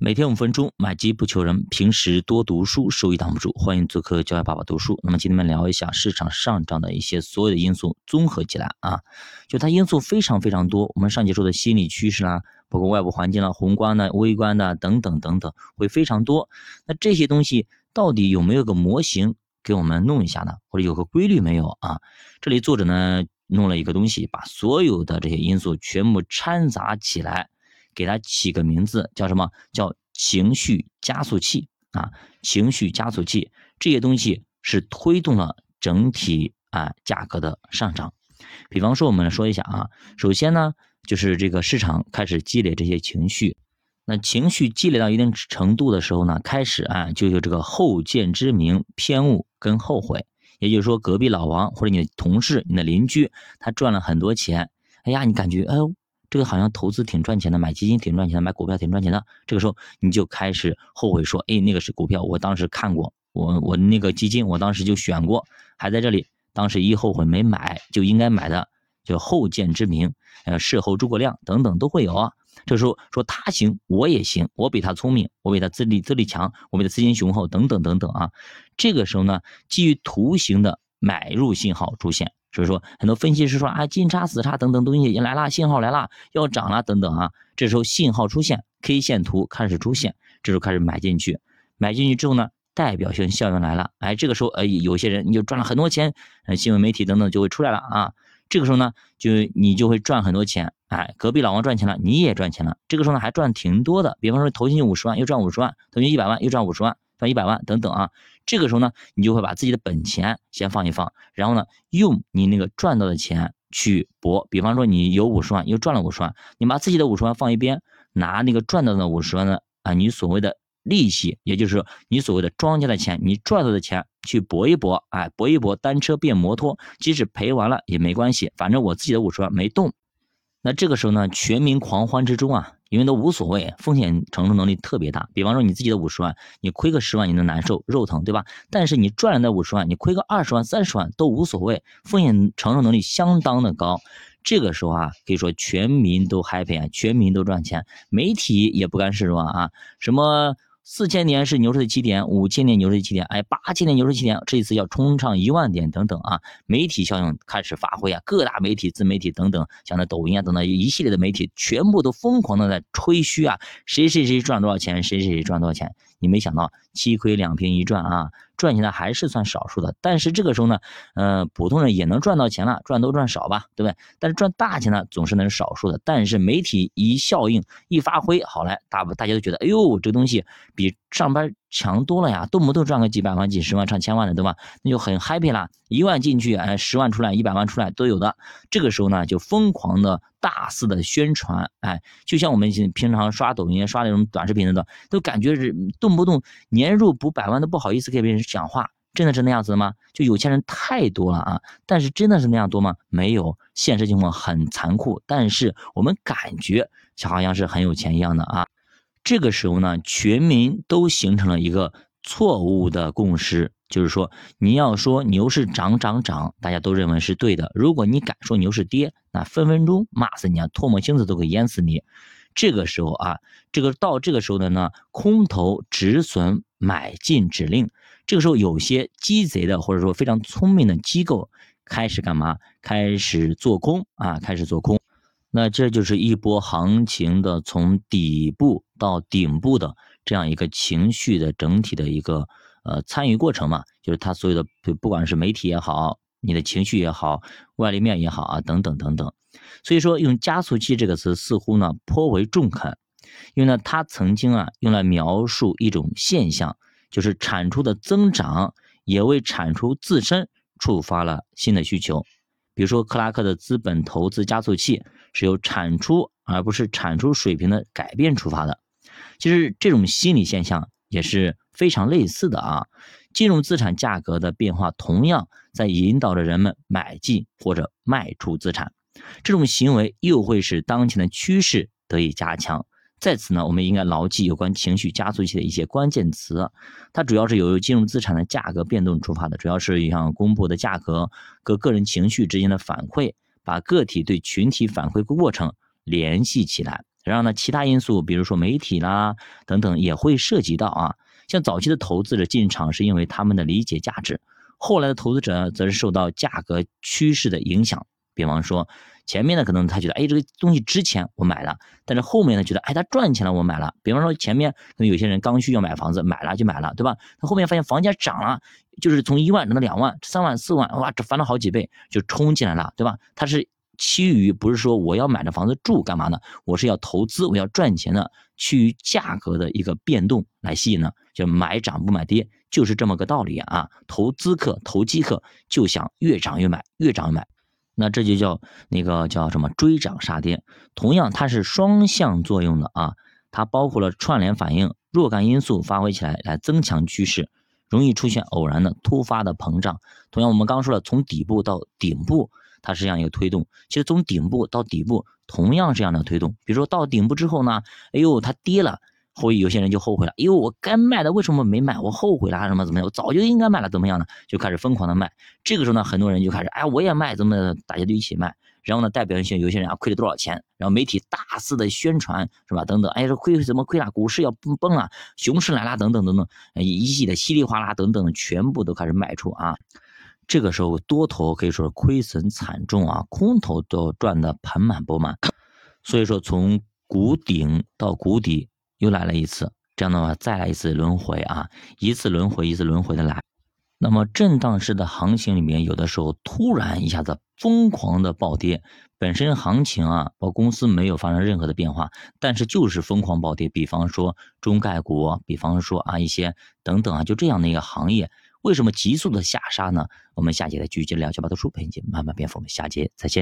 每天五分钟，买机不求人，平时多读书，收益挡不住。欢迎做客教育爸爸读书。那么今天我们聊一下市场上涨的一些所有的因素综合起来啊，就它因素非常非常多。我们上节说的心理趋势啦，包括外部环境啦、宏观的、微观的等等等等，会非常多。那这些东西到底有没有个模型给我们弄一下呢？或者有个规律没有啊？这里作者呢弄了一个东西，把所有的这些因素全部掺杂起来。给它起个名字，叫什么？叫情绪加速器啊！情绪加速器这些东西是推动了整体啊价格的上涨。比方说，我们来说一下啊，首先呢，就是这个市场开始积累这些情绪，那情绪积累到一定程度的时候呢，开始啊就有这个后见之明、偏误跟后悔。也就是说，隔壁老王或者你的同事、你的邻居，他赚了很多钱，哎呀，你感觉哎呦。这个好像投资挺赚钱的，买基金挺赚钱的，买股票挺赚钱的。这个时候你就开始后悔说：“哎，那个是股票，我当时看过，我我那个基金我当时就选过，还在这里。当时一后悔没买，就应该买的，就后见之明，呃，事后诸葛亮等等都会有啊。这时候说他行，我也行，我比他聪明，我比他资历资历强，我比他资金雄厚，等等等等啊。这个时候呢，基于图形的买入信号出现。”所以说，很多分析师说啊，金叉、死叉等等东西也来了，信号来了，要涨了等等啊。这时候信号出现，K 线图开始出现，这时候开始买进去。买进去之后呢，代表性效应来了，哎，这个时候呃，有些人你就赚了很多钱，呃，新闻媒体等等就会出来了啊。这个时候呢，就你就会赚很多钱，哎，隔壁老王赚钱了，你也赚钱了。这个时候呢，还赚挺多的，比方说投进去五十万，又赚五十万；投进一百万，又赚五十万。赚一百万等等啊，这个时候呢，你就会把自己的本钱先放一放，然后呢，用你那个赚到的钱去搏。比方说你有五十万，又赚了五十万，你把自己的五十万放一边，拿那个赚到的五十万的啊，你所谓的利息，也就是你所谓的庄家的钱，你赚到的钱去搏一搏，哎，搏一搏，单车变摩托，即使赔完了也没关系，反正我自己的五十万没动。那这个时候呢，全民狂欢之中啊。因为都无所谓，风险承受能力特别大。比方说你自己的五十万，你亏个十万你能难受，肉疼，对吧？但是你赚了那五十万，你亏个二十万、三十万都无所谓，风险承受能力相当的高。这个时候啊，可以说全民都 happy 啊，全民都赚钱，媒体也不甘示弱啊，什么？四千年是牛市的起点，五千年牛市的起点，哎，八千年牛市起点，这一次要冲上一万点等等啊！媒体效应开始发挥啊，各大媒体、自媒体等等，像那抖音啊等等一系列的媒体，全部都疯狂的在吹嘘啊，谁谁谁赚多少钱，谁谁谁赚多少钱。你没想到七亏两平一赚啊！赚钱的还是算少数的，但是这个时候呢，呃，普通人也能赚到钱了，赚多赚少吧，对不对？但是赚大钱呢，总是能少数的。但是媒体一效应一发挥，好来，大大家都觉得，哎呦，这个东西比上班强多了呀，动不动赚个几百万、几十万、上千万的，对吧？那就很 happy 啦，一万进去，哎，十万出来，一百万出来都有的。这个时候呢，就疯狂的大肆的宣传，哎，就像我们平常刷抖音、刷那种短视频的，都感觉是动不动年入不百万都不好意思给别人。讲话真的是那样子的吗？就有钱人太多了啊！但是真的是那样多吗？没有，现实情况很残酷。但是我们感觉好像是很有钱一样的啊。这个时候呢，全民都形成了一个错误的共识，就是说你要说牛市涨涨涨，大家都认为是对的。如果你敢说牛市跌，那分分钟骂死你啊，唾沫星子都给淹死你。这个时候啊，这个到这个时候的呢，空头止损买进指令。这个时候，有些鸡贼的或者说非常聪明的机构开始干嘛？开始做空啊，开始做空。那这就是一波行情的从底部到顶部的这样一个情绪的整体的一个呃参与过程嘛，就是它所有的不管是媒体也好，你的情绪也好，外立面也好啊，等等等等。所以说，用加速器这个词似乎呢颇为中肯，因为呢，它曾经啊用来描述一种现象，就是产出的增长也为产出自身触发了新的需求。比如说，克拉克的资本投资加速器是由产出而不是产出水平的改变出发的。其实这种心理现象也是非常类似的啊。金融资产价格的变化同样在引导着人们买进或者卖出资产。这种行为又会使当前的趋势得以加强。在此呢，我们应该牢记有关情绪加速器的一些关键词。它主要是由金融资产的价格变动出发的，主要是像公布的价格、和个人情绪之间的反馈，把个体对群体反馈过程联系起来，然后呢，其他因素，比如说媒体啦等等，也会涉及到啊。像早期的投资者进场是因为他们的理解价值，后来的投资者则是受到价格趋势的影响。比方说，前面呢可能他觉得，哎，这个东西值钱，我买了；但是后面呢觉得，哎，他赚钱了，我买了。比方说前面可能有些人刚需要买房子，买了就买了，对吧？他后面发现房价涨了，就是从一万涨到两万、三万、四万，哇，这翻了好几倍，就冲进来了，对吧？他是。趋于不是说我要买这房子住干嘛呢？我是要投资，我要赚钱的，趋于价格的一个变动来吸引呢，就买涨不买跌，就是这么个道理啊。投资客、投机客就想越涨越买，越涨越买，那这就叫那个叫什么追涨杀跌。同样，它是双向作用的啊，它包括了串联反应、若干因素发挥起来来增强趋势，容易出现偶然的突发的膨胀。同样，我们刚说了，从底部到顶部。它是这样一个推动，其实从顶部到底部同样是这样的推动。比如说到顶部之后呢，哎呦，它跌了，后有些人就后悔了，因为，我该卖的为什么没卖？我后悔了，什么怎么样？我早就应该卖了，怎么样呢？就开始疯狂的卖。这个时候呢，很多人就开始，哎，我也卖，怎么大家就一起卖。然后呢，代表性有些人啊亏了多少钱，然后媒体大肆的宣传，是吧？等等，哎，说亏怎么亏了？股市要崩崩了，熊市来了，等等等等，一系列稀里哗啦等等，全部都开始卖出啊。这个时候多头可以说是亏损惨重啊，空头都赚得盆满钵满，所以说从谷顶到谷底又来了一次，这样的话再来一次轮回啊，一次轮回一次轮回的来。那么震荡式的行情里面，有的时候突然一下子疯狂的暴跌，本身行情啊，包公司没有发生任何的变化，但是就是疯狂暴跌。比方说中概股，比方说啊一些等等啊，就这样的一个行业。为什么急速的下杀呢？我们下节再继续聊，就把读书陪你慢慢变富。我们下节再见。